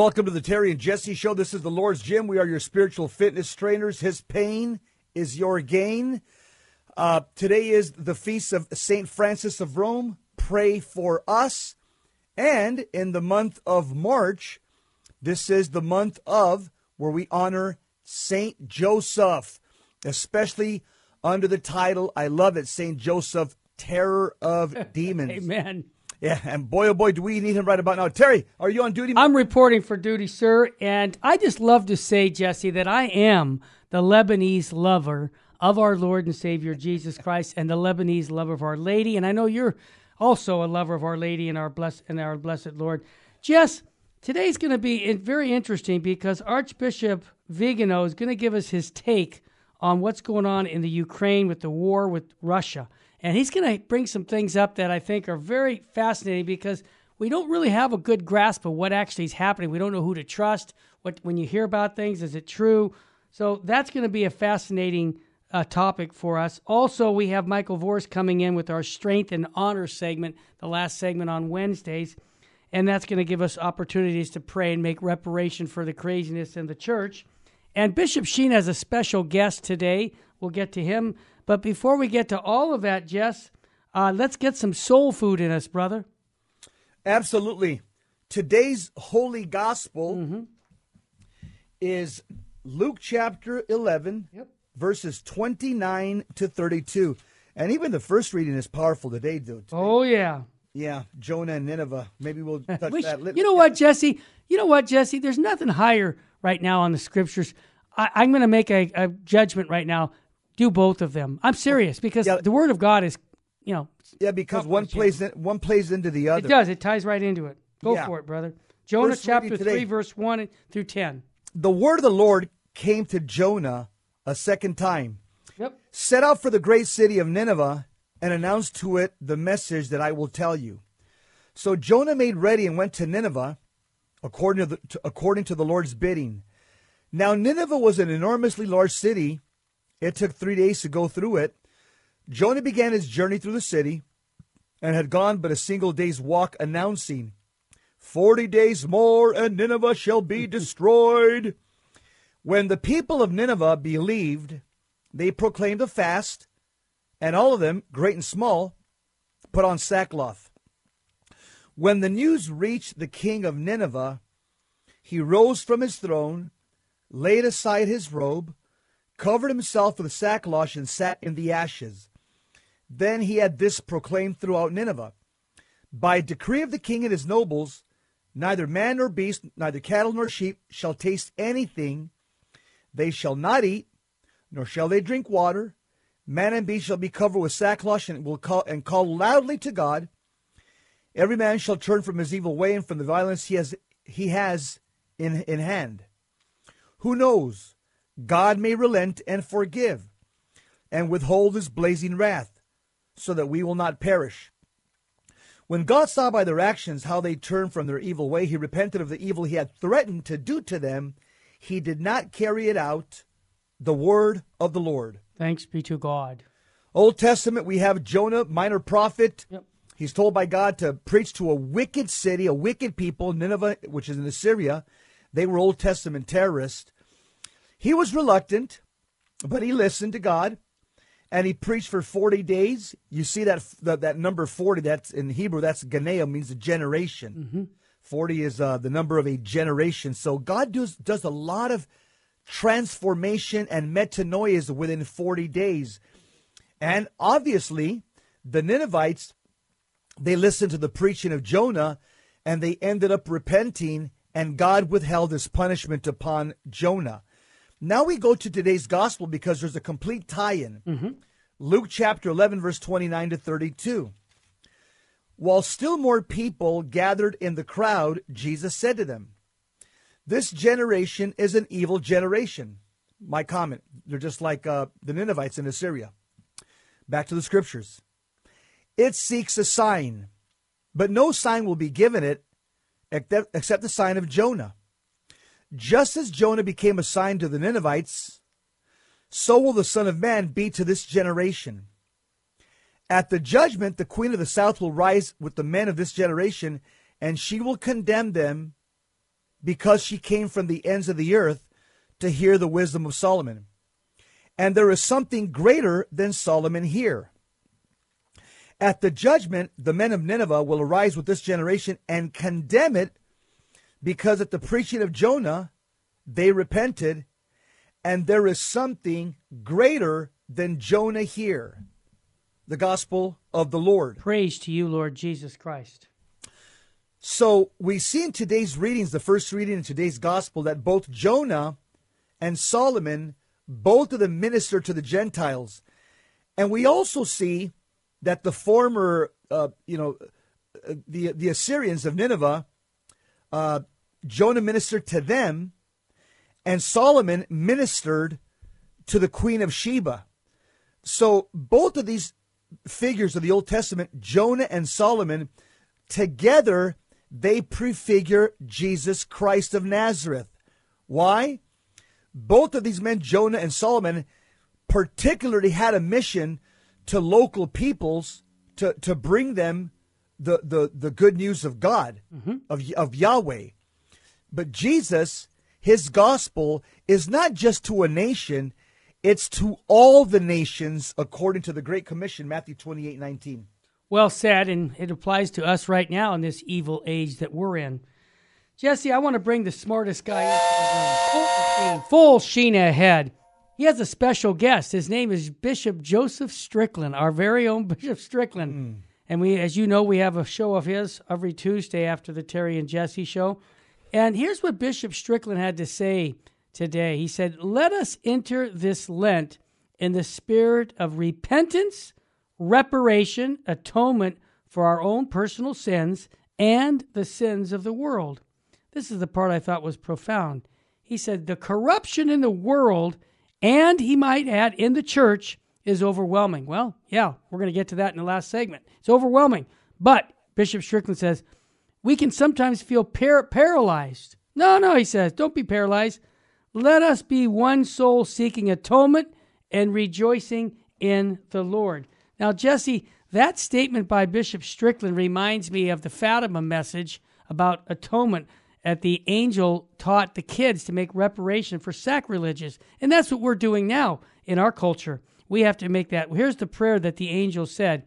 Welcome to the Terry and Jesse Show. This is the Lord's Gym. We are your spiritual fitness trainers. His pain is your gain. Uh, today is the feast of St. Francis of Rome. Pray for us. And in the month of March, this is the month of where we honor St. Joseph, especially under the title, I love it, St. Joseph, Terror of Demons. Amen. Yeah, and boy, oh boy, do we need him right about now. Terry, are you on duty? I'm reporting for duty, sir, and I just love to say, Jesse, that I am the Lebanese lover of our Lord and Savior Jesus Christ, and the Lebanese lover of Our Lady. And I know you're also a lover of Our Lady and our blessed and our blessed Lord. Jess, today's going to be very interesting because Archbishop Vigano is going to give us his take on what's going on in the Ukraine with the war with Russia. And he's going to bring some things up that I think are very fascinating because we don't really have a good grasp of what actually is happening. We don't know who to trust. What when you hear about things, is it true? So that's going to be a fascinating uh, topic for us. Also, we have Michael Voris coming in with our Strength and Honor segment, the last segment on Wednesdays. And that's going to give us opportunities to pray and make reparation for the craziness in the church. And Bishop Sheen has a special guest today. We'll get to him. But before we get to all of that, Jess, uh, let's get some soul food in us, brother. Absolutely. Today's holy gospel mm-hmm. is Luke chapter 11, yep. verses 29 to 32. And even the first reading is powerful today. Today. Oh, yeah. Yeah, Jonah and Nineveh. Maybe we'll touch Which, that. You know what, Jesse? You know what, Jesse? There's nothing higher right now on the scriptures. I, am going to make a, a, judgment right now. Do both of them. I'm serious because yeah. the Word of God is, you know. Yeah, because one plays in, one plays into the other. It does. It ties right into it. Go yeah. for it, brother. Jonah First chapter three, verse one through ten. The word of the Lord came to Jonah a second time. Yep. Set out for the great city of Nineveh and announced to it the message that I will tell you. So Jonah made ready and went to Nineveh according to, the, to, according to the Lord's bidding. Now, Nineveh was an enormously large city. It took three days to go through it. Jonah began his journey through the city and had gone but a single day's walk, announcing, Forty days more, and Nineveh shall be destroyed. When the people of Nineveh believed, they proclaimed a fast, and all of them, great and small, put on sackcloth. When the news reached the king of Nineveh, he rose from his throne laid aside his robe, covered himself with sackcloth, and sat in the ashes. Then he had this proclaimed throughout Nineveh By decree of the king and his nobles, neither man nor beast, neither cattle nor sheep shall taste anything. They shall not eat, nor shall they drink water. Man and beast shall be covered with sackcloth and will call and call loudly to God. Every man shall turn from his evil way and from the violence he has he has in, in hand. Who knows? God may relent and forgive and withhold his blazing wrath so that we will not perish. When God saw by their actions how they turned from their evil way, he repented of the evil he had threatened to do to them. He did not carry it out. The word of the Lord. Thanks be to God. Old Testament, we have Jonah, minor prophet. Yep. He's told by God to preach to a wicked city, a wicked people, Nineveh, which is in Assyria. They were Old Testament terrorists. He was reluctant, but he listened to God and he preached for 40 days. You see that that, that number 40, that's in Hebrew, that's Ganeo, means a generation. Mm-hmm. 40 is uh, the number of a generation. So God does, does a lot of transformation and metanoia within 40 days. And obviously, the Ninevites, they listened to the preaching of Jonah and they ended up repenting and God withheld his punishment upon Jonah. Now we go to today's gospel because there's a complete tie in. Mm-hmm. Luke chapter 11, verse 29 to 32. While still more people gathered in the crowd, Jesus said to them, This generation is an evil generation. My comment, they're just like uh, the Ninevites in Assyria. Back to the scriptures. It seeks a sign, but no sign will be given it except the sign of Jonah. Just as Jonah became a sign to the Ninevites, so will the Son of Man be to this generation. At the judgment, the queen of the south will rise with the men of this generation, and she will condemn them because she came from the ends of the earth to hear the wisdom of Solomon. And there is something greater than Solomon here. At the judgment, the men of Nineveh will arise with this generation and condemn it because at the preaching of Jonah, they repented, and there is something greater than Jonah here. The gospel of the Lord. Praise to you, Lord Jesus Christ. So we see in today's readings, the first reading in today's gospel, that both Jonah and Solomon, both of them minister to the Gentiles. And we also see that the former, uh, you know, uh, the, the Assyrians of Nineveh, uh, Jonah ministered to them, and Solomon ministered to the Queen of Sheba. So both of these figures of the Old Testament, Jonah and Solomon, together they prefigure Jesus Christ of Nazareth. Why? Both of these men, Jonah and Solomon, particularly had a mission to local peoples to, to bring them the, the, the good news of God, mm-hmm. of, of Yahweh. But Jesus, his gospel is not just to a nation, it's to all the nations according to the Great Commission, Matthew 28 19. Well said, and it applies to us right now in this evil age that we're in. Jesse, I want to bring the smartest guy full, full Sheena ahead. He has a special guest. His name is Bishop Joseph Strickland, our very own Bishop Strickland. Mm. And we, as you know, we have a show of his every Tuesday after the Terry and Jesse show. And here's what Bishop Strickland had to say today. He said, Let us enter this Lent in the spirit of repentance, reparation, atonement for our own personal sins and the sins of the world. This is the part I thought was profound. He said, The corruption in the world, and he might add, in the church, is overwhelming. Well, yeah, we're going to get to that in the last segment. It's overwhelming. But Bishop Strickland says, we can sometimes feel par- paralyzed. No, no, he says, don't be paralyzed. Let us be one soul seeking atonement and rejoicing in the Lord. Now, Jesse, that statement by Bishop Strickland reminds me of the Fatima message about atonement at the angel taught the kids to make reparation for sacrileges. And that's what we're doing now in our culture. We have to make that. Here's the prayer that the angel said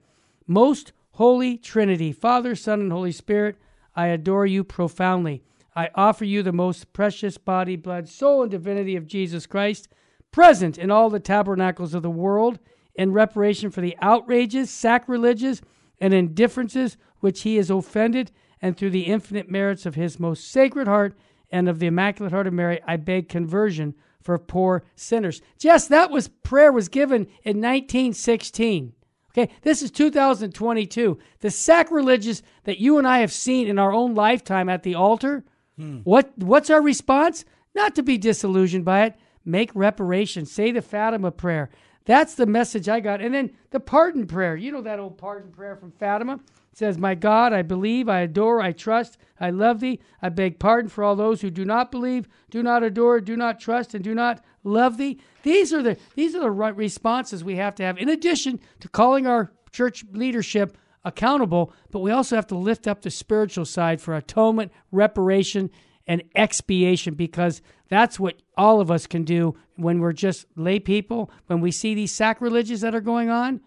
Most Holy Trinity, Father, Son, and Holy Spirit, I adore you profoundly. I offer you the most precious body, blood, soul, and divinity of Jesus Christ, present in all the tabernacles of the world, in reparation for the outrages, sacrileges, and indifferences which he has offended, and through the infinite merits of his most sacred heart and of the Immaculate Heart of Mary, I beg conversion for poor sinners. Jess, that was prayer was given in 1916. Okay, this is 2022. The sacrilegious that you and I have seen in our own lifetime at the altar, hmm. what what's our response? Not to be disillusioned by it. Make reparation. Say the Fatima prayer. That's the message I got. And then the pardon prayer. You know that old pardon prayer from Fatima? It says, My God, I believe, I adore, I trust, I love thee. I beg pardon for all those who do not believe, do not adore, do not trust, and do not love thee. These are the these are the right responses we have to have. In addition to calling our church leadership accountable, but we also have to lift up the spiritual side for atonement, reparation, and expiation because that's what all of us can do when we're just lay people. When we see these sacrileges that are going on,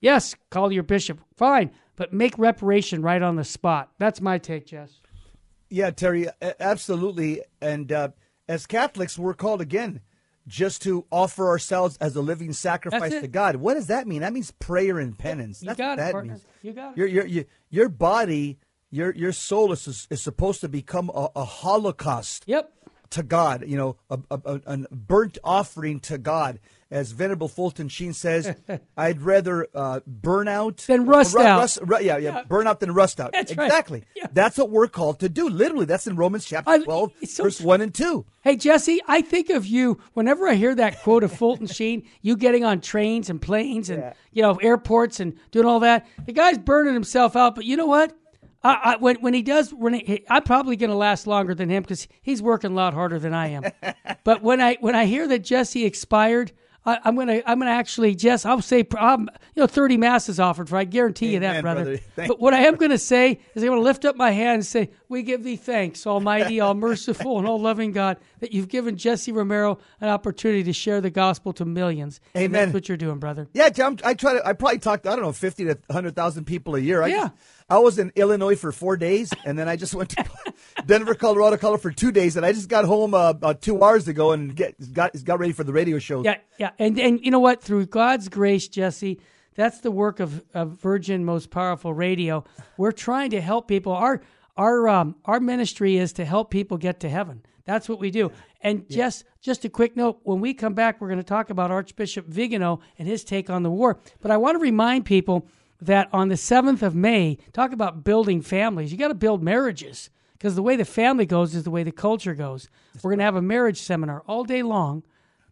yes, call your bishop, fine, but make reparation right on the spot. That's my take, Jess. Yeah, Terry, absolutely. And uh, as Catholics, we're called again just to offer ourselves as a living sacrifice to God. What does that mean? That means prayer and penance. You That's got what it, that means. You got it. Your, your, your, your body, your, your soul is, is supposed to become a, a holocaust. Yep. To God, you know, a, a, a burnt offering to God as Venerable Fulton Sheen says, I'd rather uh, burn out than rust out. Rust, ru- yeah, yeah, yeah, burn out than rust out. That's exactly. Right. Yeah. That's what we're called to do. Literally, that's in Romans chapter 12, so verse 1 and 2. Hey, Jesse, I think of you whenever I hear that quote of Fulton Sheen, you getting on trains and planes and, yeah. you know, airports and doing all that. The guy's burning himself out, but you know what? I, I, when when he does, when he, I'm probably going to last longer than him because he's working a lot harder than I am. but when I when I hear that Jesse expired, I, am gonna I'm gonna actually Jess I'll say um, you know 30 masses offered for I guarantee Amen, you that brother. brother. But what I am gonna say is I'm gonna lift up my hand and say we give thee thanks, Almighty, all merciful, and all loving God, that you've given Jesse Romero an opportunity to share the gospel to millions. And Amen. that's what you're doing, brother. Yeah, I try to. I probably talk to I don't know fifty to hundred thousand people a year. I Yeah. just- I was in Illinois for four days, and then I just went to Denver, Colorado, Colorado for two days, and I just got home uh, about two hours ago and get got got ready for the radio show. Yeah, yeah, and and you know what? Through God's grace, Jesse, that's the work of, of Virgin Most Powerful Radio. We're trying to help people. Our our um our ministry is to help people get to heaven. That's what we do. And just just a quick note: when we come back, we're going to talk about Archbishop Vigano and his take on the war. But I want to remind people that on the seventh of May, talk about building families. You got to build marriages because the way the family goes is the way the culture goes. We're going to have a marriage seminar all day long.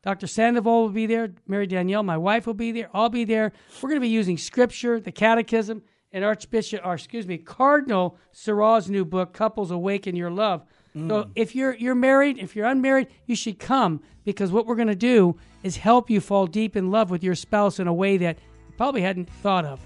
Dr. Sandoval will be there. Mary Danielle, my wife, will be there. I'll be there. We're going to be using scripture, the catechism, and Archbishop, or excuse me, Cardinal Sarah's new book, Couples Awaken Your Love. So mm. if you're you're married, if you're unmarried, you should come because what we're going to do is help you fall deep in love with your spouse in a way that you probably hadn't thought of.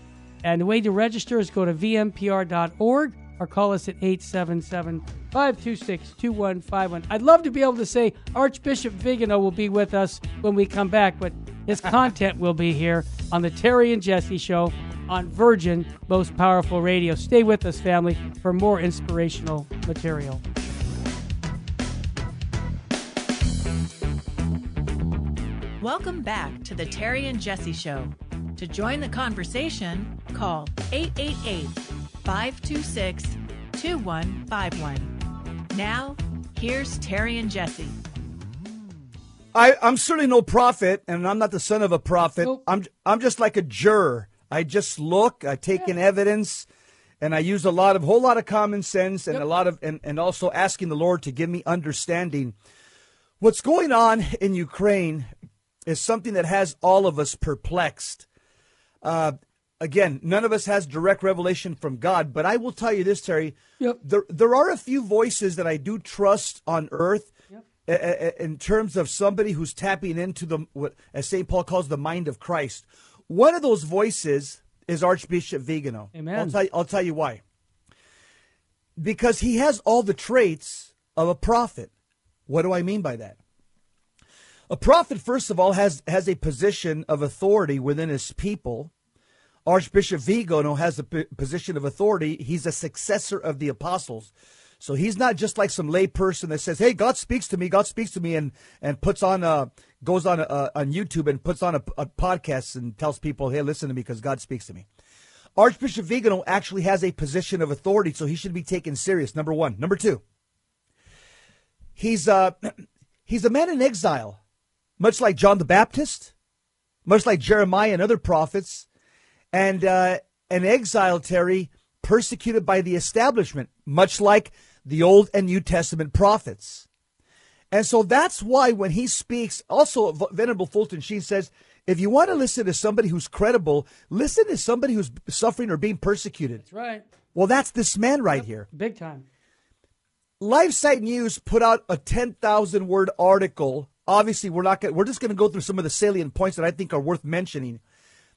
And the way to register is go to vmpr.org or call us at 877 526 2151. I'd love to be able to say Archbishop Vigano will be with us when we come back, but his content will be here on the Terry and Jesse Show on Virgin Most Powerful Radio. Stay with us, family, for more inspirational material. Welcome back to the Terry and Jesse Show. To join the conversation, call 888 526 2151. Now, here's Terry and Jesse. I, I'm certainly no prophet, and I'm not the son of a prophet. Nope. I'm I'm just like a juror. I just look, I take in evidence, and I use a lot of whole lot of common sense and a lot of and, and also asking the Lord to give me understanding. What's going on in Ukraine is something that has all of us perplexed. Uh, again, none of us has direct revelation from God, but I will tell you this, Terry. Yep. There, there are a few voices that I do trust on earth a- a- a- in terms of somebody who's tapping into the, what, as St. Paul calls the mind of Christ. One of those voices is Archbishop Vigano. Amen. I'll tell you, I'll tell you why. Because he has all the traits of a prophet. What do I mean by that? A prophet, first of all, has, has a position of authority within his people. Archbishop Vigano has a p- position of authority. He's a successor of the apostles. So he's not just like some lay person that says, "Hey, God speaks to me. God speaks to me," and and puts on a goes on a, on YouTube and puts on a, a podcast and tells people, "Hey, listen to me because God speaks to me." Archbishop Vigano actually has a position of authority, so he should be taken serious. Number one. Number two. He's uh he's a man in exile, much like John the Baptist, much like Jeremiah and other prophets, and uh, an exile, Terry, persecuted by the establishment, much like the Old and New Testament prophets. And so that's why when he speaks, also Venerable Fulton Sheen says, if you want to listen to somebody who's credible, listen to somebody who's suffering or being persecuted. That's right. Well, that's this man right here. Big time. LifeSite News put out a 10,000 word article. Obviously, we're not going we're just going to go through some of the salient points that I think are worth mentioning.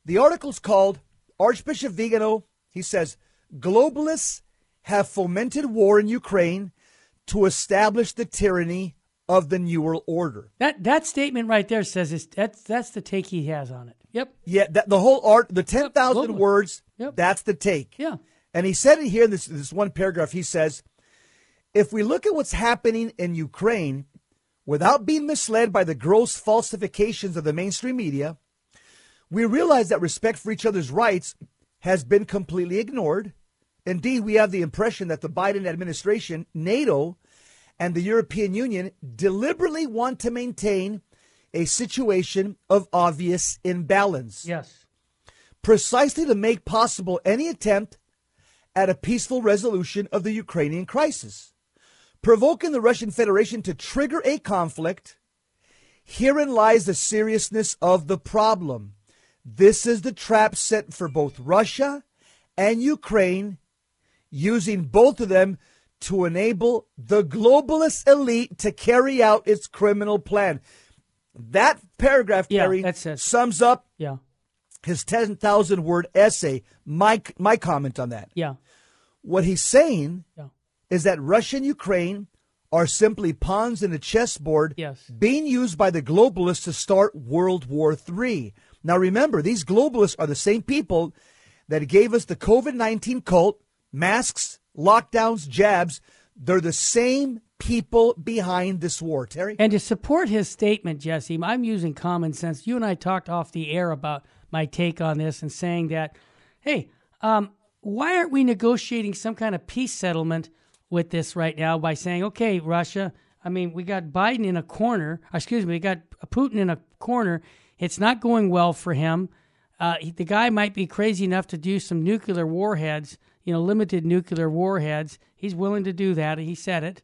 The article's called Archbishop Vigano, he says, globalists have fomented war in Ukraine to establish the tyranny of the New World Order. That that statement right there says it's, that's that's the take he has on it. Yep. Yeah, that, the whole art, the 10,000 globally. words, Yep. that's the take. Yeah. And he said it here in this, this one paragraph. He says, if we look at what's happening in Ukraine without being misled by the gross falsifications of the mainstream media, we realize that respect for each other's rights has been completely ignored. Indeed, we have the impression that the Biden administration, NATO, and the European Union deliberately want to maintain a situation of obvious imbalance Yes. precisely to make possible any attempt at a peaceful resolution of the Ukrainian crisis, provoking the Russian Federation to trigger a conflict. Herein lies the seriousness of the problem. This is the trap set for both Russia and Ukraine, using both of them to enable the globalist elite to carry out its criminal plan. That paragraph, Yeah, says- sums up Yeah. his 10,000 word essay, my, my comment on that. Yeah. What he's saying Yeah. is that Russia and Ukraine are simply pawns in a chessboard Yes. being used by the globalists to start World War III. Now remember, these globalists are the same people that gave us the COVID 19 cult, masks, lockdowns, jabs. They're the same people behind this war, Terry. And to support his statement, Jesse, I'm using common sense. You and I talked off the air about my take on this and saying that, hey, um, why aren't we negotiating some kind of peace settlement with this right now by saying, okay, Russia, I mean, we got Biden in a corner, excuse me, we got Putin in a corner. It's not going well for him. Uh, he, the guy might be crazy enough to do some nuclear warheads, you know, limited nuclear warheads. He's willing to do that. He said it.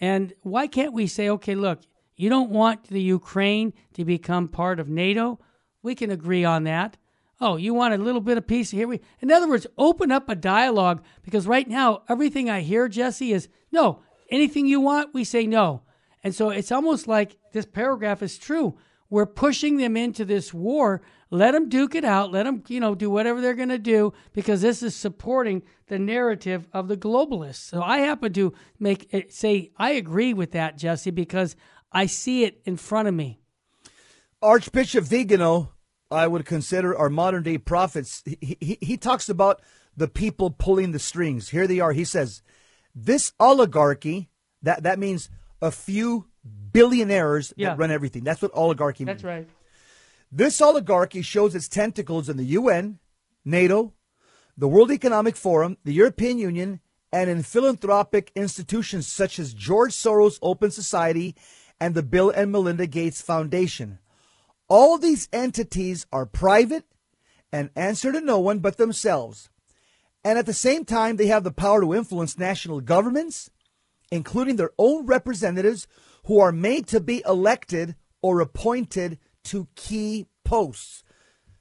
And why can't we say, okay, look, you don't want the Ukraine to become part of NATO? We can agree on that. Oh, you want a little bit of peace here? We, in other words, open up a dialogue because right now everything I hear, Jesse, is no. Anything you want, we say no. And so it's almost like this paragraph is true. We're pushing them into this war. Let them duke it out. Let them, you know, do whatever they're going to do because this is supporting the narrative of the globalists. So I happen to make it say I agree with that, Jesse, because I see it in front of me. Archbishop Vigano, I would consider our modern day prophets. He, he, he talks about the people pulling the strings. Here they are. He says, This oligarchy, that, that means a few billionaires Yeah. that run everything. That's what oligarchy means. That's right. This oligarchy shows its tentacles in the UN, NATO, the World Economic Forum, the European Union, and in philanthropic institutions such as George Soros Open Society and the Bill and Melinda Gates Foundation. All these entities are private and answer to no one but themselves. And at the same time, they have the power to influence national governments, including their own representatives who are made to be elected or appointed to key posts.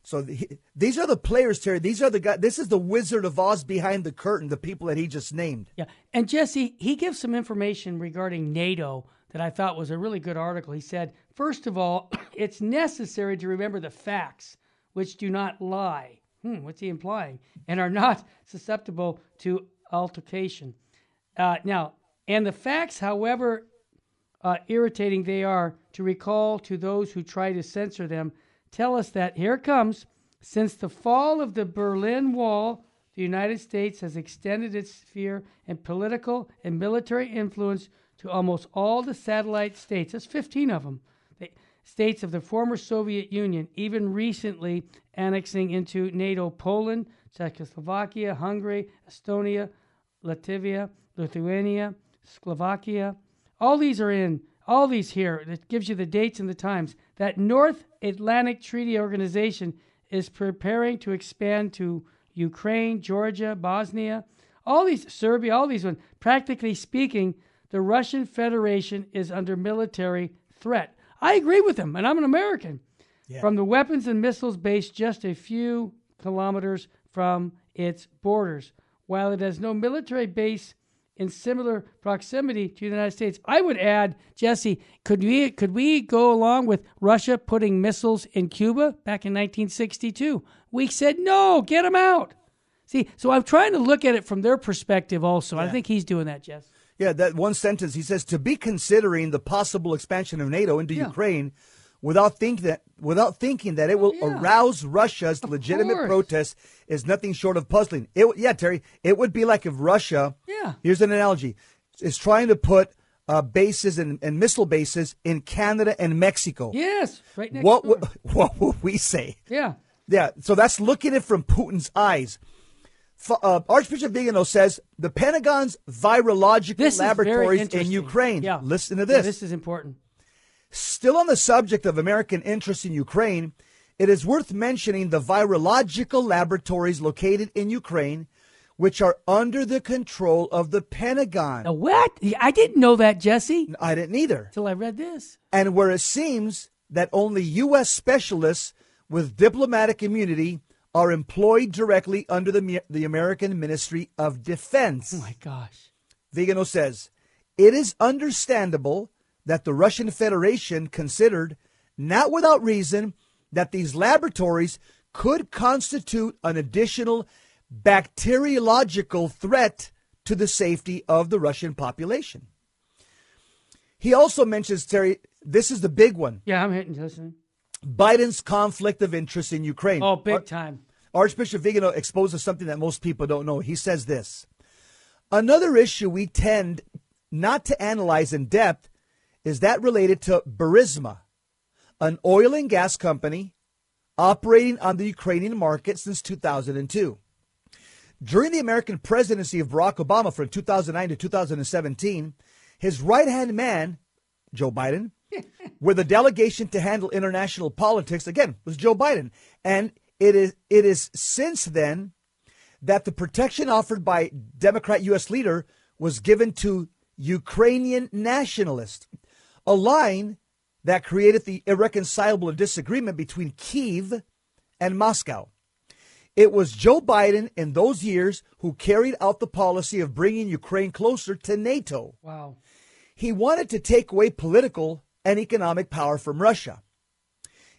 So the, these are the players, Terry. These are the guys. This is the Wizard of Oz behind the curtain, the people that he just named. Yeah. And Jesse, he gives some information regarding NATO that I thought was a really good article. He said, first of all, it's necessary to remember the facts, which do not lie. Hmm, what's he implying? And are not susceptible to altercation. Uh, now, and the facts, however uh, irritating they are, to recall to those who try to censor them, tell us that here comes. Since the fall of the Berlin Wall, the United States has extended its sphere and political and military influence to almost all the satellite states. That's 15 of them. The states of the former Soviet Union, even recently annexing into NATO Poland, Czechoslovakia, Hungary, Estonia, Latvia, Lithuania, Slovakia. All these are in, all these here. It gives you the dates and the times. That North Atlantic Treaty Organization is preparing to expand to Ukraine, Georgia, Bosnia, all these, Serbia, all these ones. Practically speaking, the Russian Federation is under military threat. I agree with him, and I'm an American. From the weapons and missiles based just a few kilometers from its borders. While it has no military base in similar proximity to the United States, I would add, Jesse, could we could we go along with Russia putting missiles in Cuba back in 1962? We said no, get them out. See, so I'm trying to look at it from their perspective also. I think he's doing that, Jess. Yeah, that one sentence. He says to be considering the possible expansion of NATO into Yeah. Ukraine without think that without thinking that it will Yeah. arouse Russia's legitimate course. protest is nothing short of puzzling. It, yeah, Terry, it would be like if Russia. Yeah. Here's an analogy: is trying to put uh, bases and, and missile bases in Canada and Mexico. Yes, right next What door. would, what would we say? Yeah. Yeah, so that's looking at it from Putin's eyes. Uh, Archbishop Vigano says the Pentagon's virological This laboratories in. Ukraine. Yeah. Listen to Yeah, this. this is important. Still on the subject of American interest in Ukraine, it is worth mentioning the virological laboratories located in Ukraine, which are under the control of the Pentagon. A what? I didn't know that, Jesse, I didn't either. till I read this. and where it seems that only U.S. specialists with diplomatic immunity are employed directly under the, the American Ministry of Defense. Oh my gosh. Vigano says, it is understandable that the Russian Federation considered, not without reason, that these laboratories could constitute an additional bacteriological threat to the safety of the Russian population. He also mentions, Terry, this is the big one Yeah, I'm hitting listening. Biden's conflict of interest in Ukraine. Oh, big Ar- time. Archbishop Vigano exposes something that most people don't know. He says this Another issue we tend not to analyze in depth is that related to Burisma, an oil and gas company operating on the Ukrainian market since 2002. During the American presidency of Barack Obama from 2009 to 2017, his right hand man, Joe Biden, with a delegation to handle international politics, again, was Joe Biden. And it is it is since then that the protection offered by Democrat US leader was given to Ukrainian nationalists, a line that created the irreconcilable disagreement between Kiev and Moscow. It was Joe Biden in those years who carried out the policy of bringing Ukraine closer to NATO. Wow. He wanted to take away political and economic power from Russia.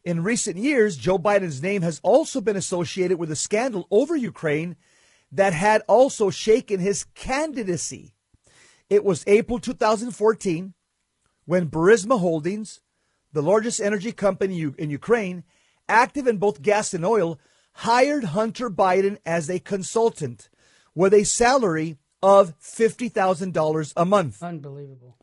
In recent years, Joe Biden's name has also been associated with a scandal over Ukraine that had also shaken his candidacy. It was April 2014 when Burisma Holdings, the largest energy company in Ukraine, active in both gas and oil, hired Hunter Biden as a consultant with a salary of $50,000 a month Unbelievable.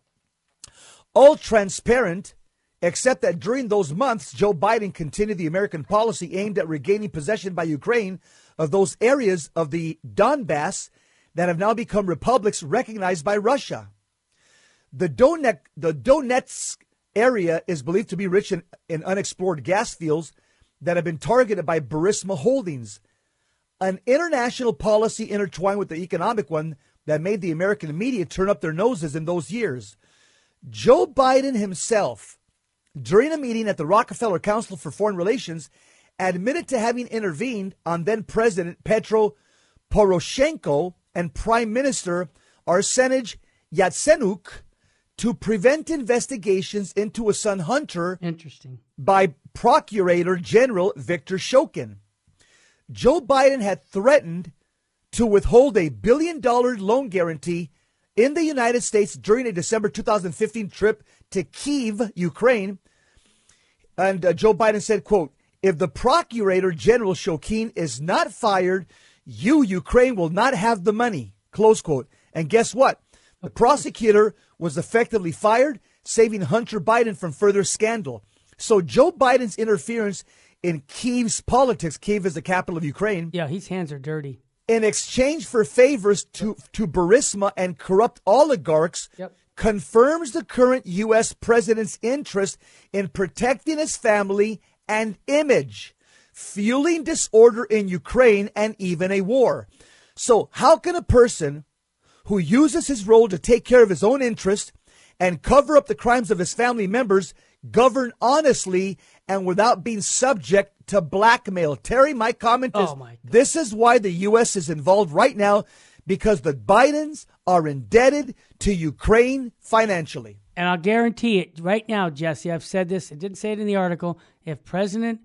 all transparent, except that during those months, Joe Biden continued the American policy aimed at regaining possession by Ukraine of those areas of the Donbass that have now become republics recognized by Russia. The Donetsk, the Donetsk area is believed to be rich in, in unexplored gas fields that have been targeted by Burisma Holdings, an international policy intertwined with the economic one that made the American media turn up their noses in those years. Joe Biden himself, during a meeting at the Rockefeller Council for Foreign Relations, admitted to having intervened on then President Petro Poroshenko and Prime Minister Arsenij Yatsenyuk to prevent investigations into a son Hunter Interesting. by Procurator General Victor Shokin. Joe Biden had threatened to withhold a billion dollar loan guarantee in the United States during a December 2015 trip to Kiev, Ukraine. And uh, Joe Biden said, quote, if the Procurator General Shokin is not fired, you, Ukraine, will not have the money, close quote. And guess what? The prosecutor was effectively fired, saving Hunter Biden from further scandal. So Joe Biden's interference in Kiev's politics, Kiev is the capital of Ukraine, Yeah, his hands are dirty. in exchange for favors to, to Burisma and corrupt oligarchs, Yep. confirms the current U.S. president's interest in protecting his family and image, fueling disorder in Ukraine and even a war. So, how can a person who uses his role to take care of his own interest and cover up the crimes of his family members govern honestly and without being subject to blackmail? Terry, my comment is Oh, my this is why the U.S. is involved right now because the Bidens are indebted to Ukraine financially. And I'll guarantee it right now, Jesse. I've said this. I didn't say it in the article. If President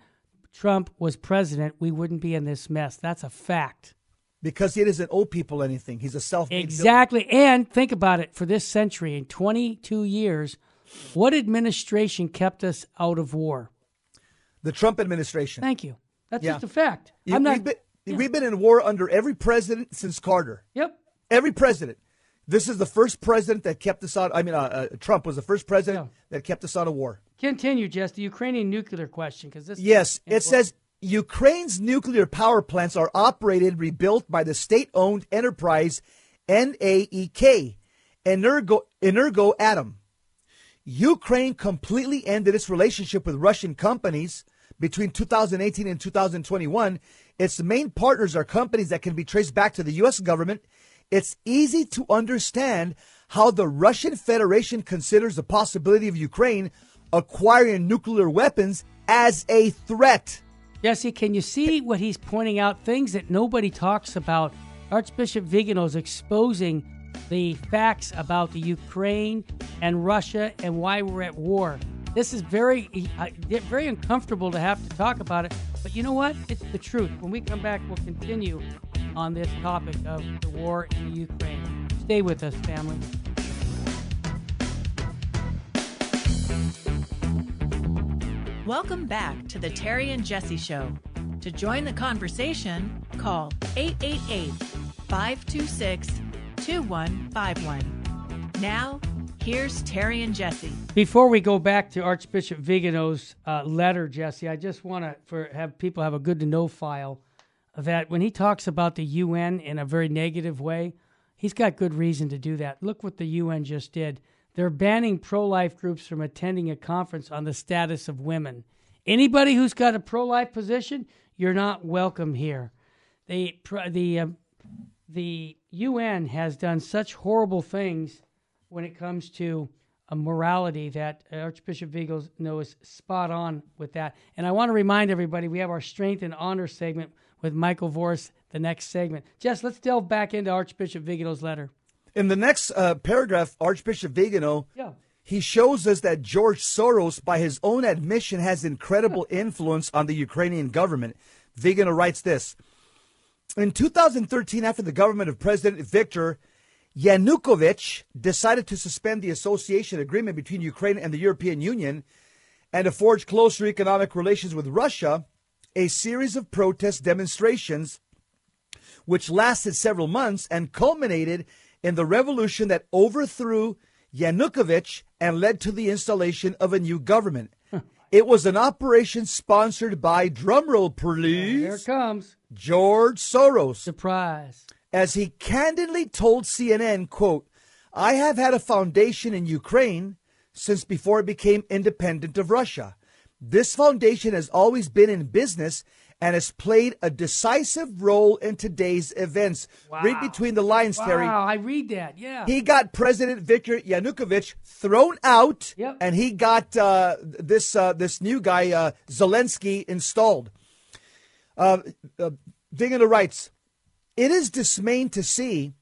Trump was president, we wouldn't be in this mess. That's a fact. Because he doesn't owe people anything. He's a self made Exactly. And think about it for this century, in 22 years, what administration kept us out of war? The Trump administration. Thank you. That's Yeah. just a fact. You- I'm not. we've, been, we've been in war under every president since Carter. Yep. Every president. This is the first president that kept us out. I mean, uh, uh, Trump was the first president that kept us out of war. Continue, Jess. The Ukrainian nuclear question, because this. Yes, it says Ukraine's nuclear power plants are operated rebuilt by the state owned enterprise NAEK, Energo, Energo Atom. Ukraine completely ended its relationship with Russian companies between 2018 and 2021. Its main partners are companies that can be traced back to the U.S. government. It's easy to understand how the Russian Federation considers the possibility of Ukraine acquiring nuclear weapons as a threat. Jesse, can you see what he's pointing out? Things that nobody talks about. Archbishop Vigano is exposing the facts about the Ukraine and Russia and why we're at war. This is very, uh, very uncomfortable to have to talk about it, but you know what? It's the truth. When we come back, we'll continue on this topic of the war in the Ukraine. Stay with us, family. Welcome back to the Terry and Jesse Show. To join the conversation, call 888 526 2151. Now, here's Terry and Jesse. Before we go back to Archbishop Vigano's uh, letter, Jesse, I just want to have people have a good to know file that when he talks about the UN in a very negative way, he's got good reason to do that. Look what the UN just did. They're banning pro life groups from attending a conference on the status of women. Anybody who's got a pro life position, you're not welcome here. The, the, uh, the UN has done such horrible things when it comes to a morality that Archbishop Vigano knows spot on with that. And I want to remind everybody we have our Strength and Honor segment with Michael Voris the next segment. Jess, let's delve back into Archbishop Vigano's letter. In the next uh, paragraph, Archbishop Vigano, yeah. he shows us that George Soros, by his own admission, has incredible influence on the Ukrainian government. Vigano writes this. In 2013, after the government of President Viktor Yanukovych decided to suspend the association agreement between Ukraine and the European Union and to forge closer economic relations with Russia, a series of protest demonstrations, which lasted several months and culminated in the revolution that overthrew Yanukovych and led to the installation of a new government. It was an operation sponsored by, drumroll please. Here it comes. George Soros. Surprise. As he candidly told CNN, quote, I have had a foundation in Ukraine since before it became independent of Russia. This foundation has always been in business and has played a decisive role in today's events. Wow. Read between the lines, wow, Terry. I read that. Yeah. He got President Viktor Yanukovych thrown out, yep. and he got uh, this uh, this new guy uh, Zelensky installed. Uh, uh, Vigano writes, "It is dismaying to see."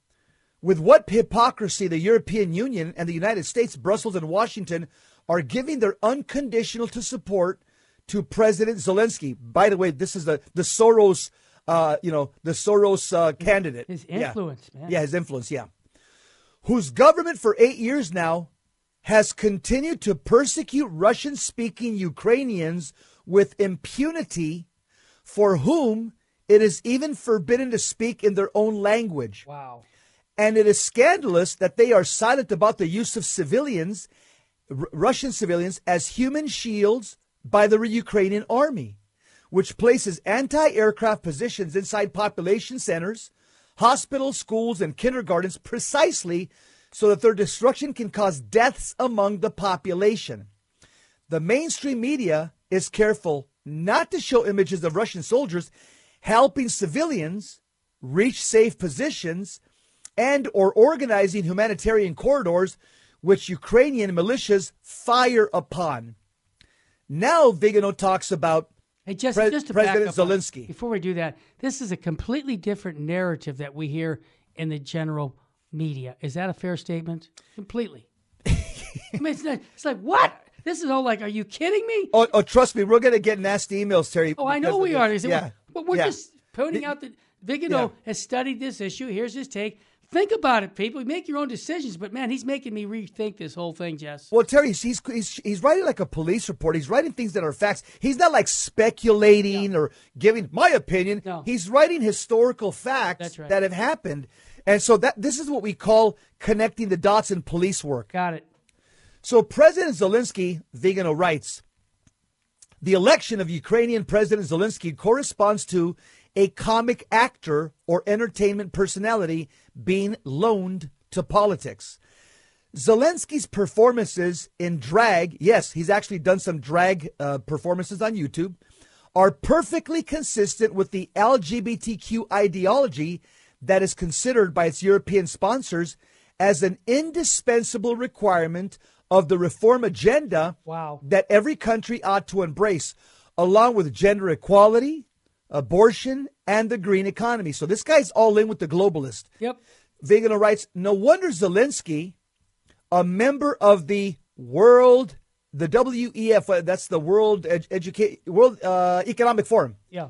With what hypocrisy the European Union and the United States, Brussels and Washington are giving their unconditional to support to President Zelensky. By the way, this is the the Soros, uh, you know, the Soros uh, candidate. His influence, yeah. man. Yeah, his influence. Yeah, whose government for eight years now has continued to persecute Russian-speaking Ukrainians with impunity, for whom it is even forbidden to speak in their own language. Wow. And it is scandalous that they are silent about the use of civilians, R- Russian civilians, as human shields by the Ukrainian army, which places anti aircraft positions inside population centers, hospitals, schools, and kindergartens precisely so that their destruction can cause deaths among the population. The mainstream media is careful not to show images of Russian soldiers helping civilians reach safe positions and or organizing humanitarian corridors which Ukrainian militias fire upon. Now Vigano talks about Hey, just, Pre- just President Zelensky. before we do that, this is a completely different narrative that we hear in the general media. Is that a fair statement? Completely. I mean, it's, not, it's like, what? This is all like, are you kidding me? Oh, oh trust me, we're going to get nasty emails, Terry. Oh, I know we are. It- Yeah. But we're yeah. just pointing out that Vigano Yeah. has studied this issue. Here's his take. Think about it, people. Make your own decisions. But man, he's making me rethink this whole thing, Jess. Well, Terry, he's, he's he's writing like a police report. He's writing things that are facts. He's not like speculating or giving my opinion. No. He's writing historical facts right. that have happened, and so that this is what we call connecting the dots in police work. Got it. So President Zelensky, Vigano writes, the election of Ukrainian President Zelensky corresponds to a comic actor or entertainment personality being loaned to politics. Zelensky's performances in drag, yes, he's actually done some drag uh, performances on YouTube, are perfectly consistent with the LGBTQ ideology that is considered by its European sponsors as an indispensable requirement of the reform agenda Wow. that every country ought to embrace, along with gender equality, abortion, and the green economy. So this guy's all in with the globalist. Yep. Vigano writes, no wonder Zelensky, a member of the World, the WEF, uh, that's the World Ed- Educate World uh, Economic Forum, Yeah.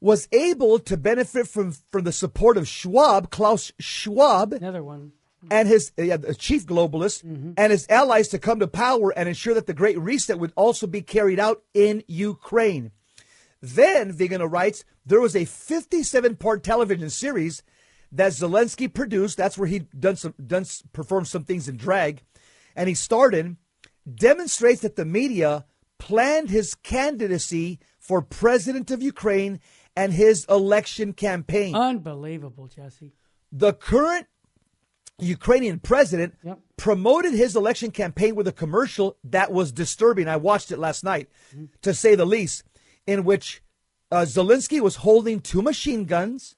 was able to benefit from from the support of Schwab, Klaus Schwab, Another one. and his uh, the chief globalist and his allies to come to power and ensure that the Great Reset would also be carried out in Ukraine. Then, Vigano writes, there was a 57 part television series that Zelensky produced. That's where he done some done performed some things in drag, and he starred in. Demonstrates that the media planned his candidacy for president of Ukraine and his election campaign. Unbelievable, Jesse. the current Ukrainian president Yep. promoted his election campaign with a commercial that was disturbing. I watched it last night, mm-hmm. to say the least, in which uh, Zelensky was holding two machine guns,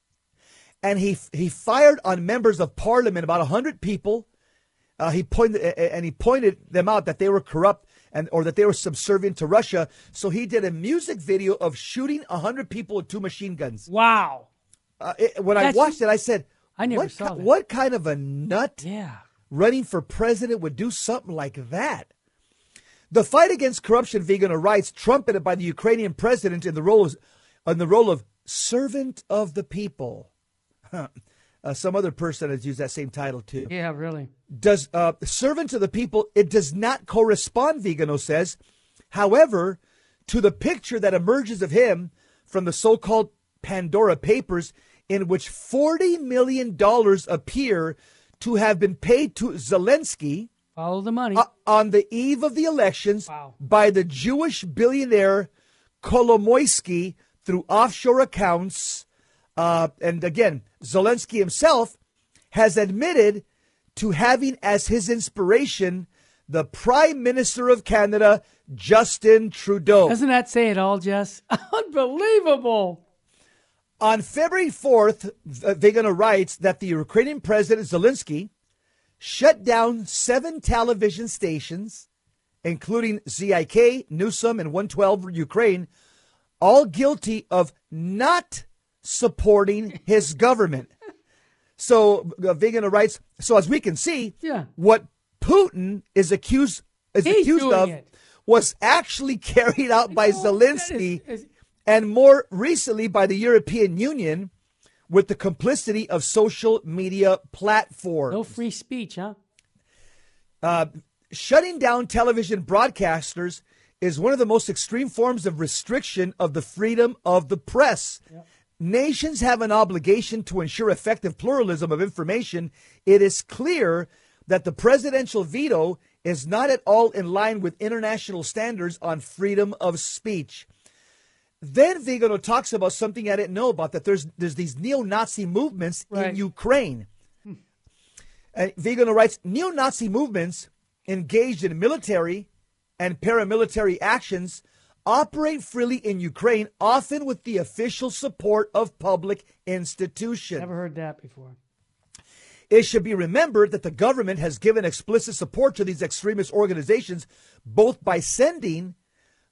and he he fired on members of parliament, about hundred people. Uh, he pointed and he pointed them out that they were corrupt and or that they were subservient to Russia. So he did a music video of shooting hundred people with two machine guns. Wow. Uh, it, when I That's- watched it, I said, I never what, saw ki- that. what kind of a nut Yeah. running for president would do something like that? The fight against corruption, vegan rights, trumpeted by the Ukrainian president in the role of, in the role of servant of the people. Uh, some other person has used that same title too. Yeah, really. Does uh, servant of the people? It does not correspond. Vigano says, however, to the picture that emerges of him from the so-called Pandora Papers, in which forty million dollars appear to have been paid to Zelensky Follow the money. uh, on the eve of the elections Wow. by the Jewish billionaire Kolomoisky through offshore accounts. Uh, and again, Zelensky himself has admitted to having as his inspiration the Prime Minister of Canada, Justin Trudeau. Doesn't that say it all, Jess? Unbelievable. On February 4th, uh, Vigano writes that the Ukrainian President Zelensky shut down seven television stations, including ZIK, NewsOne, and 112 Ukraine, all guilty of not supporting his government. So uh, Vigano writes, so as we can see, Yeah. what Putin is accused is He's accused of it. was actually carried out by know, that Zelensky is- is- and more recently by the European Union with the complicity of social media platforms. No free speech, huh? Uh, shutting down television broadcasters is one of the most extreme forms of restriction of the freedom of the press. Nations have an obligation to ensure effective pluralism of information. It is clear that the presidential veto is not at all in line with international standards on freedom of speech. Then Vigano talks about something I didn't know about that there's there's these neo-Nazi movements Right. in Ukraine. Uh, Vigano writes neo-Nazi movements engaged in military and paramilitary actions operate freely in Ukraine, often with the official support of public institutions. Never heard that before. It should be remembered that the government has given explicit support to these extremist organizations, both by sending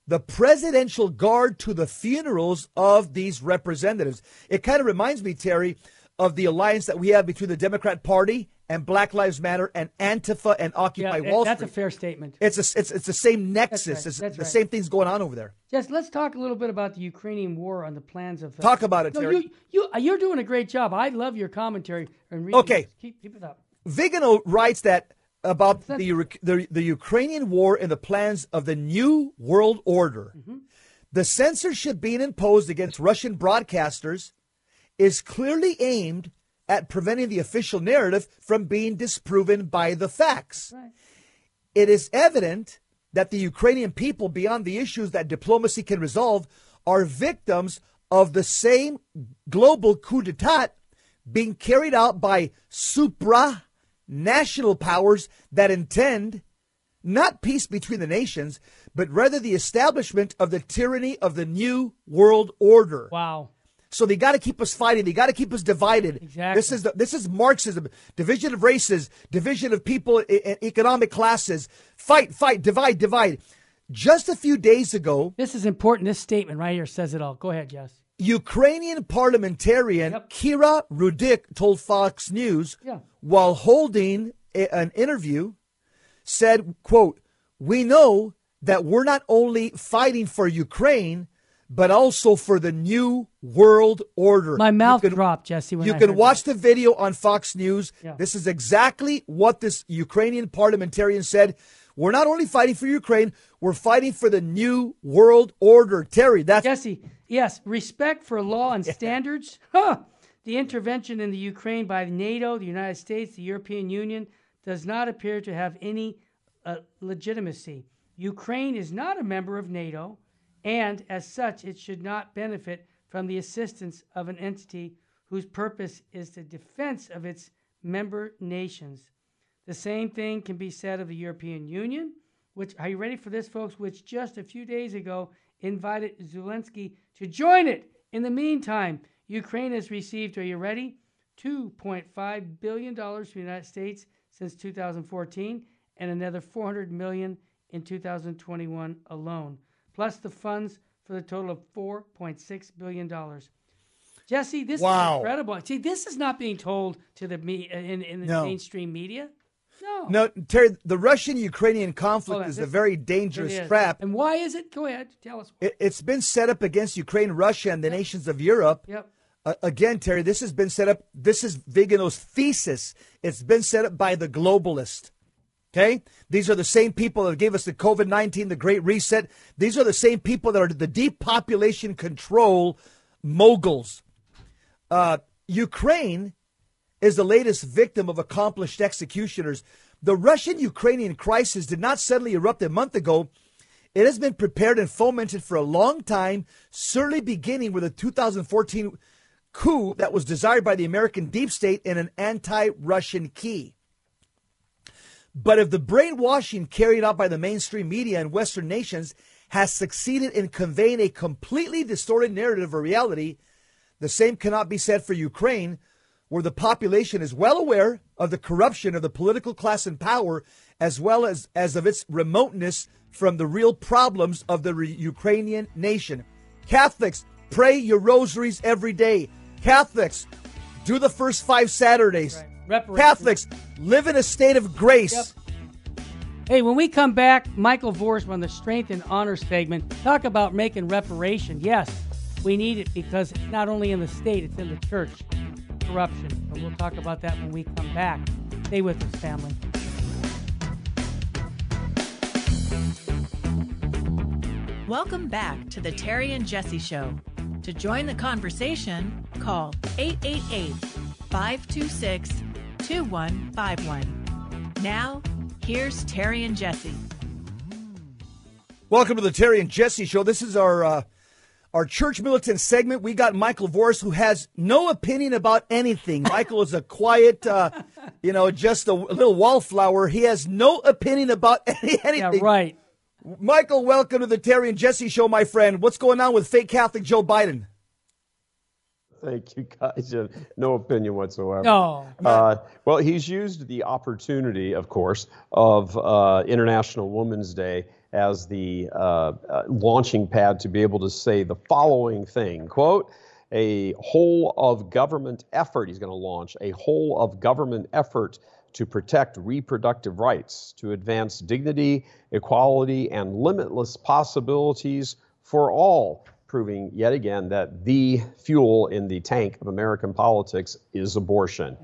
the presidential guard to the funerals of these representatives. It kind of reminds me, Terry, of the alliance that we have between the Democrat Party and Black Lives Matter and Antifa and Occupy Yeah, Wall that's a fair statement. it's, a, it's, it's the same nexus. right, It's that's the right. same things going on over there. Jess, let's talk a little bit about the Ukrainian war on the plans of. uh, Talk about it, no, Terry. you, you, uh, you're doing a great job. I love your commentary and reading. Okay. Keep, keep it up. Vigano writes that about the, the the Ukrainian war and the plans of the new world order. Mm-hmm. The censorship being imposed against Russian broadcasters is clearly aimed at preventing the official narrative from being disproven by the facts. Right. It is evident that the Ukrainian people, beyond the issues that diplomacy can resolve, are victims of the same global coup d'etat being carried out by supra national powers that intend not peace between the nations, but rather the establishment of the tyranny of the new world order. Wow. So they got to keep us fighting. They got to keep us divided. Exactly. This is the, this is Marxism, division of races, division of people, e- economic classes. Fight, fight, divide, divide. Just a few days ago, This is important. This statement right here says it all. Go ahead, Jess. Ukrainian parliamentarian Yep. Kira Rudik told Fox News Yeah. while holding a- an interview said, quote, "We know that we're not only fighting for Ukraine, but also for the new world order. My mouth can, dropped, Jesse. you I can watch that. the video on Fox News. Yeah. This is exactly what this Ukrainian parliamentarian said. We're not only fighting for Ukraine, we're fighting for the new world order. Terry, that's Jesse, yes, respect for law and standards. Huh. The intervention in the Ukraine by NATO, the United States, the European Union does not appear to have any uh, legitimacy. Ukraine is not a member of NATO, and as such, it should not benefit from the assistance of an entity whose purpose is the defense of its member nations. The same thing can be said of the European Union, which, are you ready for this, folks? Which just a few days ago invited Zelensky to join it. In the meantime, Ukraine has received, are you ready? $2.5 billion from the United States since 2014 and another 400 million in 2021 alone, plus the funds for the total of 4.6 billion dollars. Jesse, this Wow. is incredible. See, this is not being told to the me uh, in, in the No. mainstream media. No. no Terry. The Russian-Ukrainian conflict Hold on, is a very dangerous trap. And why is it? Go ahead, tell us. It, it's been set up against Ukraine, Russia, and the nations of Europe. Yep. Uh, again, Terry, this has been set up. This is Vigano's thesis. It's been set up by the globalist. Okay? These are the same people that gave us the COVID 19, the Great Reset. These are the same people that are the depopulation control moguls. Uh, Ukraine is the latest victim of accomplished executioners. The Russian Ukrainian crisis did not suddenly erupt a month ago. It has been prepared and fomented for a long time, certainly beginning with a 2014 coup that was desired by the American deep state in an anti Russian key. But if the brainwashing carried out by the mainstream media in Western nations has succeeded in conveying a completely distorted narrative of reality, the same cannot be said for Ukraine, where the population is well aware of the corruption of the political class in power, as well as, as of its remoteness from the real problems of the re- Ukrainian nation. Catholics, pray your rosaries every day. Catholics, do the first five Saturdays. Right. Catholics, live in a state of grace. Yep. Hey, when we come back, Michael Vorsman on the Strength and Honor segment, talk about making reparation. Yes, we need it because it's not only in the state, it's in the church. Corruption. But we'll talk about that when we come back. Stay with us, family. Welcome back to the Terry and Jesse Show. To join the conversation, call 888 526 2151. Now, here's Terry and Jesse. Welcome to the Terry and Jesse Show. This is our uh, our church militant segment. We got Michael Voris, who has no opinion about anything. Michael is a quiet, uh, you know, just a little wallflower. He has no opinion about any, Yeah, anything. right. Michael, welcome to the Terry and Jesse Show, my friend. What's going on with fake Catholic Joe Biden? Thank you, guys. Uh, No opinion whatsoever. No. Uh, well, he's used the opportunity, of course, of uh, International Women's Day as the uh, uh, launching pad to be able to say the following thing quote, a whole of government effort. He's going to launch a whole of government effort to protect reproductive rights, to advance dignity, equality, and limitless possibilities for all proving yet again that the fuel in the tank of American politics is abortion.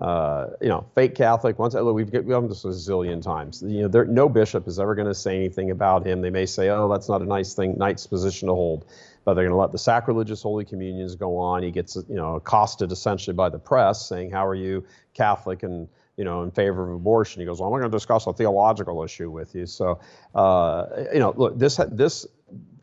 Uh, you know, fake Catholic. Once look, we've done this a zillion times. You know, there, no bishop is ever going to say anything about him. They may say, "Oh, that's not a nice thing, nice position to hold," but they're going to let the sacrilegious Holy Communions go on. He gets, you know, accosted essentially by the press, saying, "How are you, Catholic?" and you know, in favor of abortion. He goes, "Well, I'm not going to discuss a theological issue with you." So, uh, you know, look, this this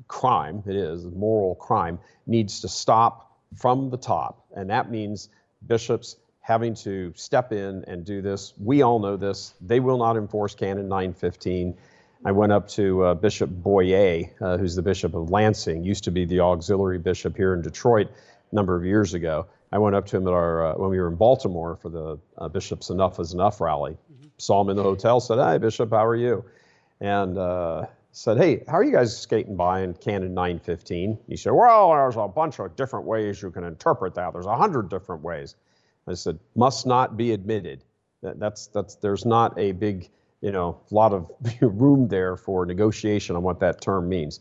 crime, it is moral crime, needs to stop from the top. And that means bishops having to step in and do this. We all know this. They will not enforce Canon 915. I went up to uh, Bishop Boyea, uh, who's the Bishop of Lansing, used to be the auxiliary bishop here in Detroit a number of years ago. I went up to him at our uh, when we were in Baltimore for the uh, Bishop's Enough is Enough rally. Saw him in the hotel, said, "Hi, Bishop, how are you?" And uh, said, "Hey, how are you guys skating by in Canon 915?" He said, "Well, there's a bunch of different ways you can interpret that. There's a hundred different ways." I said, "Must not be admitted. That, that's that's there's not a big, you know, lot of room there for negotiation on what that term means."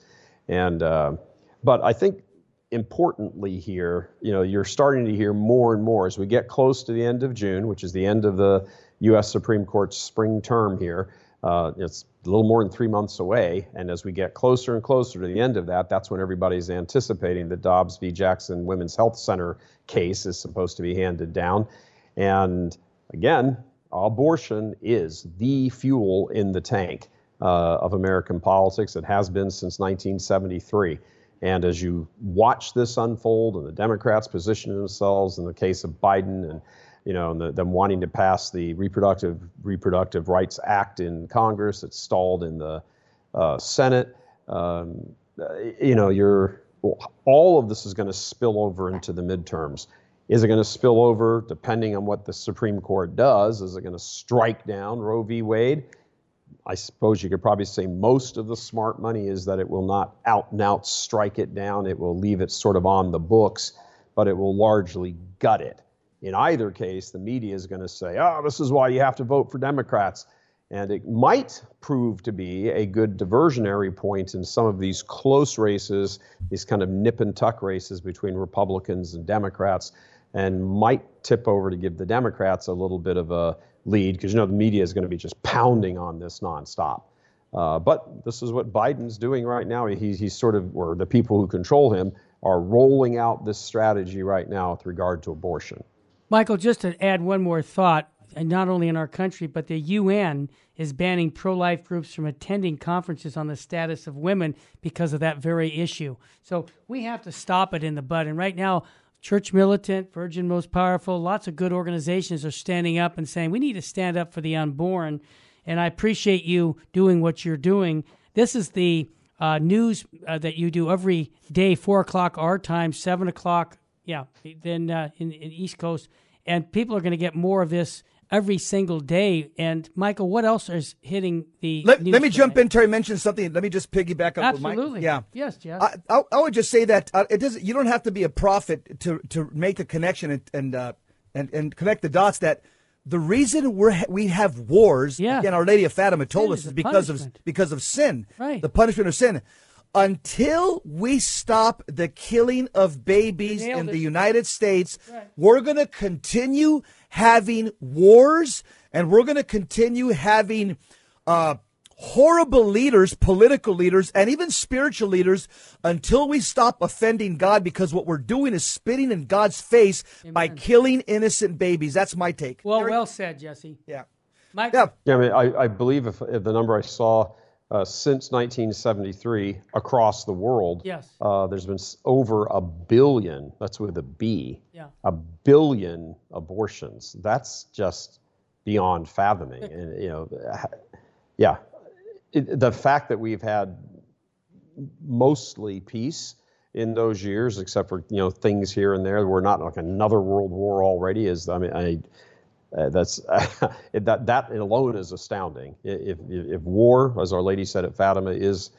And uh, but I think importantly here, you know, you're starting to hear more and more as we get close to the end of June, which is the end of the U.S. Supreme Court's spring term here. Uh, it's a little more than three months away, and as we get closer and closer to the end of that, that's when everybody's anticipating the Dobbs v. Jackson Women's Health Center case is supposed to be handed down. And again, abortion is the fuel in the tank uh, of American politics. It has been since 1973. And as you watch this unfold and the Democrats position themselves in the case of Biden and you know, and the, them wanting to pass the reproductive reproductive rights act in Congress, it's stalled in the uh, Senate. Um, you know, you're all of this is going to spill over into the midterms. Is it going to spill over depending on what the Supreme Court does? Is it going to strike down Roe v. Wade? I suppose you could probably say most of the smart money is that it will not out and out strike it down. It will leave it sort of on the books, but it will largely gut it. In either case, the media is going to say, oh, this is why you have to vote for Democrats. And it might prove to be a good diversionary point in some of these close races, these kind of nip and tuck races between Republicans and Democrats, and might tip over to give the Democrats a little bit of a lead because you know the media is going to be just pounding on this nonstop. Uh, but this is what Biden's doing right now. He's, he's sort of, or the people who control him are rolling out this strategy right now with regard to abortion. Michael, just to add one more thought, and not only in our country, but the UN is banning pro life groups from attending conferences on the status of women because of that very issue. So we have to stop it in the bud. And right now, Church Militant, Virgin Most Powerful, lots of good organizations are standing up and saying we need to stand up for the unborn. And I appreciate you doing what you're doing. This is the uh, news uh, that you do every day, four o'clock our time, seven o'clock, yeah, then uh, in, in East Coast, and people are going to get more of this every single day. And Michael, what else is hitting the? Let, let me jump in. Terry mentioned something. Let me just piggyback up. Absolutely. yeah. Yes, Jeff. I, I, I, would just say that uh, it doesn't. You don't have to be a prophet to to make the connection and and uh, and, and connect the dots that. The reason we we have wars, yeah. again, Our Lady of Fatima told sin us, is, is because punishment. of because of sin, Right. the punishment of sin. Until we stop the killing of babies in it. the United States, Right. we're going to continue having wars and we're going to continue having uh, horrible leaders, political leaders, and even spiritual leaders until we stop offending God because what we're doing is spitting in God's face by killing innocent babies. That's my take. well, Terry? well said, Jesse. yeah. Mike? Yeah. Yeah, I mean, I, I believe if, if the number I saw uh, since 1973 across the world, Yes. uh, there's been over a billion. That's with a B. Yeah. A billion abortions. That's just beyond fathoming. and you know, yeah, it, the fact that we've had mostly peace in those years, except for you know things here and there. We're not like another world war already. Is I mean, I, uh, that's that that alone is astounding. If, if if war, as Our Lady said at Fatima, is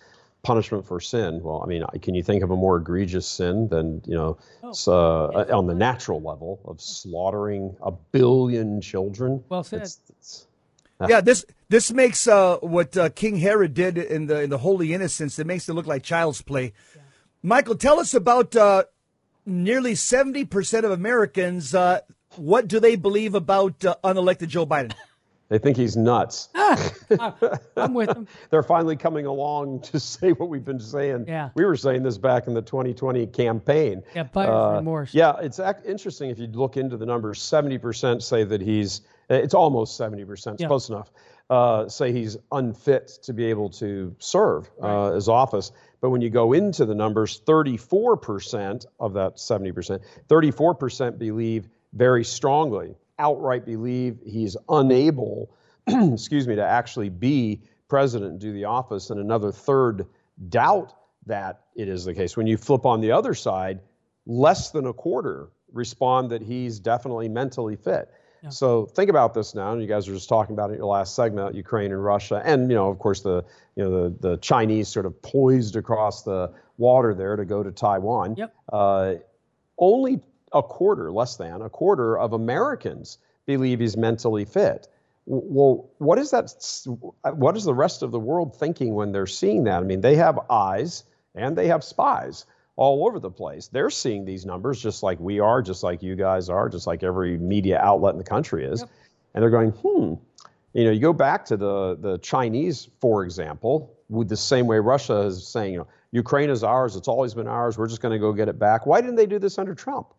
punishment for sin, well, I mean, can you think of a more egregious sin than you know, s- uh, on the natural level of slaughtering a billion children? Well said. It's- it's- Yeah, this this makes uh, what uh, King Herod did in the in the Holy Innocents. It makes it look like child's play. Michael, tell us about uh, nearly seventy percent of Americans. Uh, what do they believe about uh, unelected Joe Biden? they think he's nuts. I'm with him. They're finally coming along to say what we've been saying. Yeah. We were saying this back in the 2020 campaign. Yeah, buyer's remorse. Yeah, it's ac- interesting if you look into the numbers. 70% say that he's, it's almost 70%, it's Yeah. close enough, uh, say he's unfit to be able to serve uh, his office. But when you go into the numbers, 34% of that 70%, 34% believe very strongly, outright believe he's unable, excuse me, to actually be president and do the office, and another third doubt that it is the case. When you flip on the other side, less than a quarter respond that he's definitely mentally fit. So think about this now. And you guys were just talking about it in your last segment, Ukraine and Russia, and you know, of course, the you know the the Chinese sort of poised across the water there to go to Taiwan. Yep. Uh, only a quarter, less than a quarter of Americans believe he's mentally fit. Well, what is that? What is the rest of the world thinking when they're seeing that? I mean, they have eyes and they have spies. all over the place. They're seeing these numbers just like we are, just like you guys are, just like every media outlet in the country is. Yep. And they're going, hmm. You know, you go back to the, the Chinese, for example, with the same way Russia is saying, you know, Ukraine is ours, it's always been ours, we're just going to go get it back. Why didn't they do this under Trump?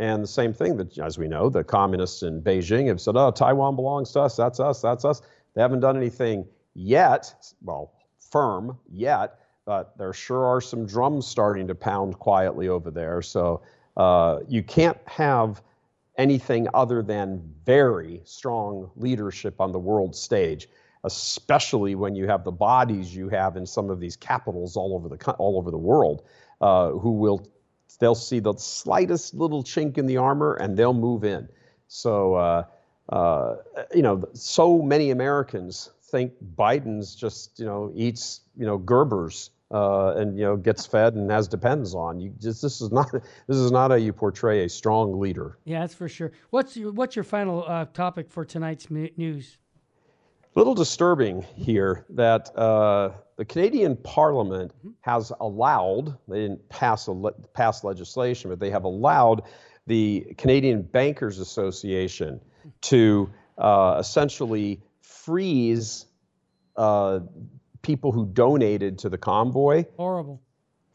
And the same thing that, as we know, the communists in Beijing have said, oh, Taiwan belongs to us, that's us, that's us. They haven't done anything yet, well, firm yet, but there sure are some drums starting to pound quietly over there. So uh, you can't have anything other than very strong leadership on the world stage, especially when you have the bodies you have in some of these capitals all over the all over the world, uh, who will they'll see the slightest little chink in the armor and they'll move in. So. Uh, uh, you know, so many Americans think Biden's just, you know, eats, you know, Gerbers uh, and you know gets fed and has depends on. You just this is not this is not how you portray a strong leader. Yeah, that's for sure. What's your what's your final uh, topic for tonight's news? A little disturbing here that uh, the Canadian Parliament mm-hmm. has allowed they didn't pass a le- pass legislation, but they have allowed the Canadian Bankers Association to uh, essentially freeze uh, people who donated to the convoy. Horrible.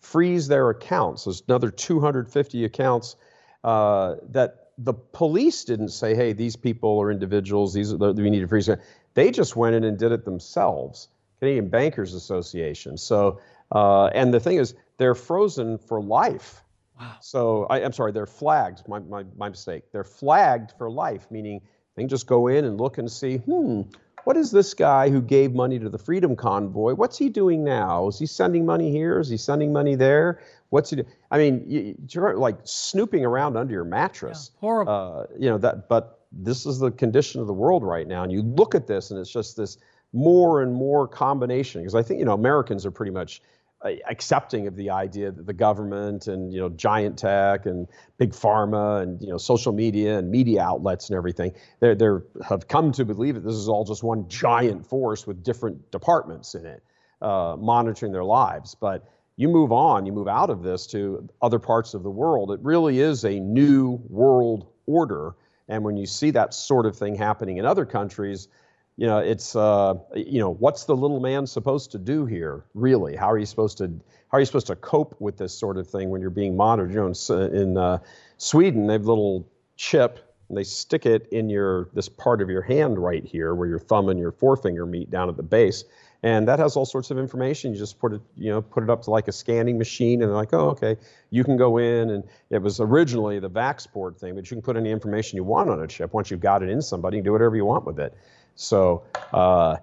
Freeze their accounts. There's another 250 accounts uh, that the police didn't say, "Hey, these people are individuals. These are the, we need to freeze." They just went in and did it themselves. Canadian Bankers Association. So, uh, and the thing is, they're frozen for life. Wow. So I, am sorry, they're flagged. My, my, my mistake. They're flagged for life, meaning they can just go in and look and see, hmm, what is this guy who gave money to the Freedom Convoy? What's he doing now? Is he sending money here? Is he sending money there? What's he? Do? I mean, you, are like snooping around under your mattress. Yeah, horrible. Uh, you know that, but this is the condition of the world right now, and you look at this, and it's just this more and more combination. Because I think you know Americans are pretty much uh, accepting of the idea that the government and you know giant tech and big pharma and you know social media and media outlets and everything they they have come to believe that this is all just one giant force with different departments in it uh, monitoring their lives. But you move on you move out of this to other parts of the world. It really is a new world order and when you see that sort of thing happening in other countries you know, it's uh, you know, what's the little man supposed to do here? Really, how are you supposed to how are you supposed to cope with this sort of thing when you're being monitored? You know, in, in uh, Sweden, they have a little chip and they stick it in your this part of your hand right here, where your thumb and your forefinger meet down at the base, and that has all sorts of information. You just put it, you know, put it up to like a scanning machine, and they're like, oh, okay, you can go in, and it was originally the Vaxport thing, but you can put any information you want on a chip. Once you've got it in somebody, you can do whatever you want with it. So, uh,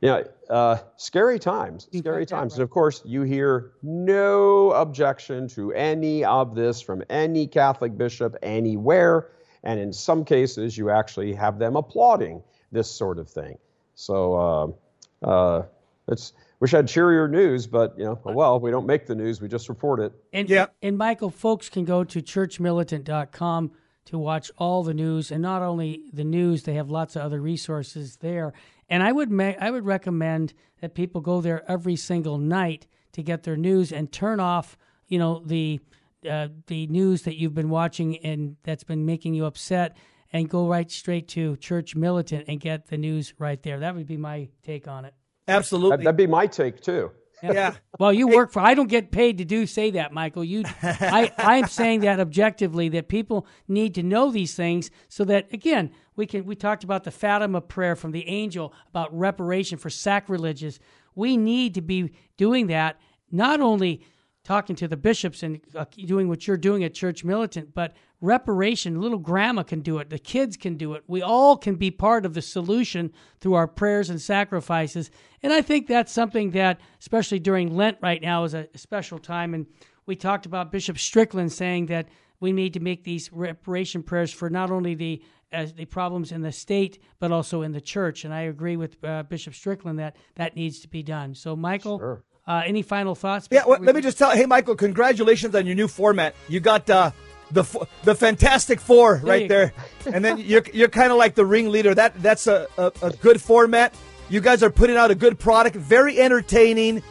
yeah, uh, scary times, scary times. And of course, you hear no objection to any of this from any Catholic bishop anywhere. And in some cases, you actually have them applauding this sort of thing. So, uh, uh, it's wish I had cheerier news, but you know, well, we don't make the news; we just report it. And yeah. And Michael, folks can go to churchmilitant.com to watch all the news, and not only the news, they have lots of other resources there. And I would ma- I would recommend that people go there every single night to get their news and turn off, you know, the uh, the news that you've been watching and that's been making you upset, and go right straight to Church Militant and get the news right there. That would be my take on it. Absolutely, that'd be my take too. Yeah. Well, you work for. I don't get paid to do say that, Michael. You, I, I'm saying that objectively that people need to know these things so that again we can. We talked about the Fatima prayer from the angel about reparation for sacrilegious. We need to be doing that not only talking to the bishops and uh, doing what you're doing at Church Militant, but reparation. Little grandma can do it. The kids can do it. We all can be part of the solution through our prayers and sacrifices. And I think that's something that, especially during Lent right now, is a special time. And we talked about Bishop Strickland saying that we need to make these reparation prayers for not only the as the problems in the state, but also in the church. And I agree with uh, Bishop Strickland that that needs to be done. So, Michael, sure. Uh, any final thoughts? Yeah, well, let me just tell. Hey, Michael, congratulations on your new format. You got uh, the the Fantastic Four there right there, and then you're you're kind of like the ringleader. That that's a, a, a good format. You guys are putting out a good product, very entertaining,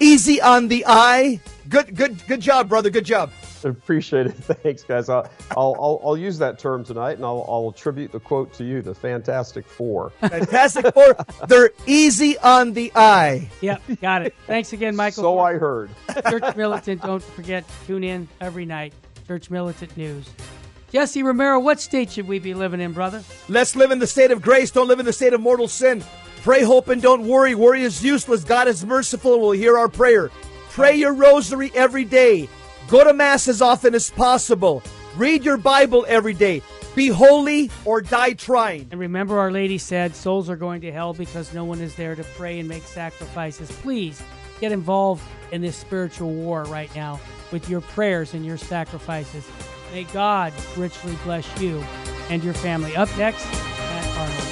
easy on the eye, Good, good, good job, brother. Good job. Appreciate it. Thanks, guys. I'll, I'll, I'll, I'll use that term tonight, and I'll, I'll attribute the quote to you, the Fantastic Four. Fantastic Four. They're easy on the eye. Yep, got it. Thanks again, Michael. So I heard. Church Militant. Don't forget, tune in every night. Church Militant News. Jesse Romero, what state should we be living in, brother? Let's live in the state of grace. Don't live in the state of mortal sin. Pray, hope, and don't worry. Worry is useless. God is merciful and will hear our prayer. Pray your rosary every day. Go to Mass as often as possible. Read your Bible every day. Be holy or die trying. And remember, Our Lady said souls are going to hell because no one is there to pray and make sacrifices. Please get involved in this spiritual war right now with your prayers and your sacrifices. May God richly bless you and your family. Up next, Matt Arnold.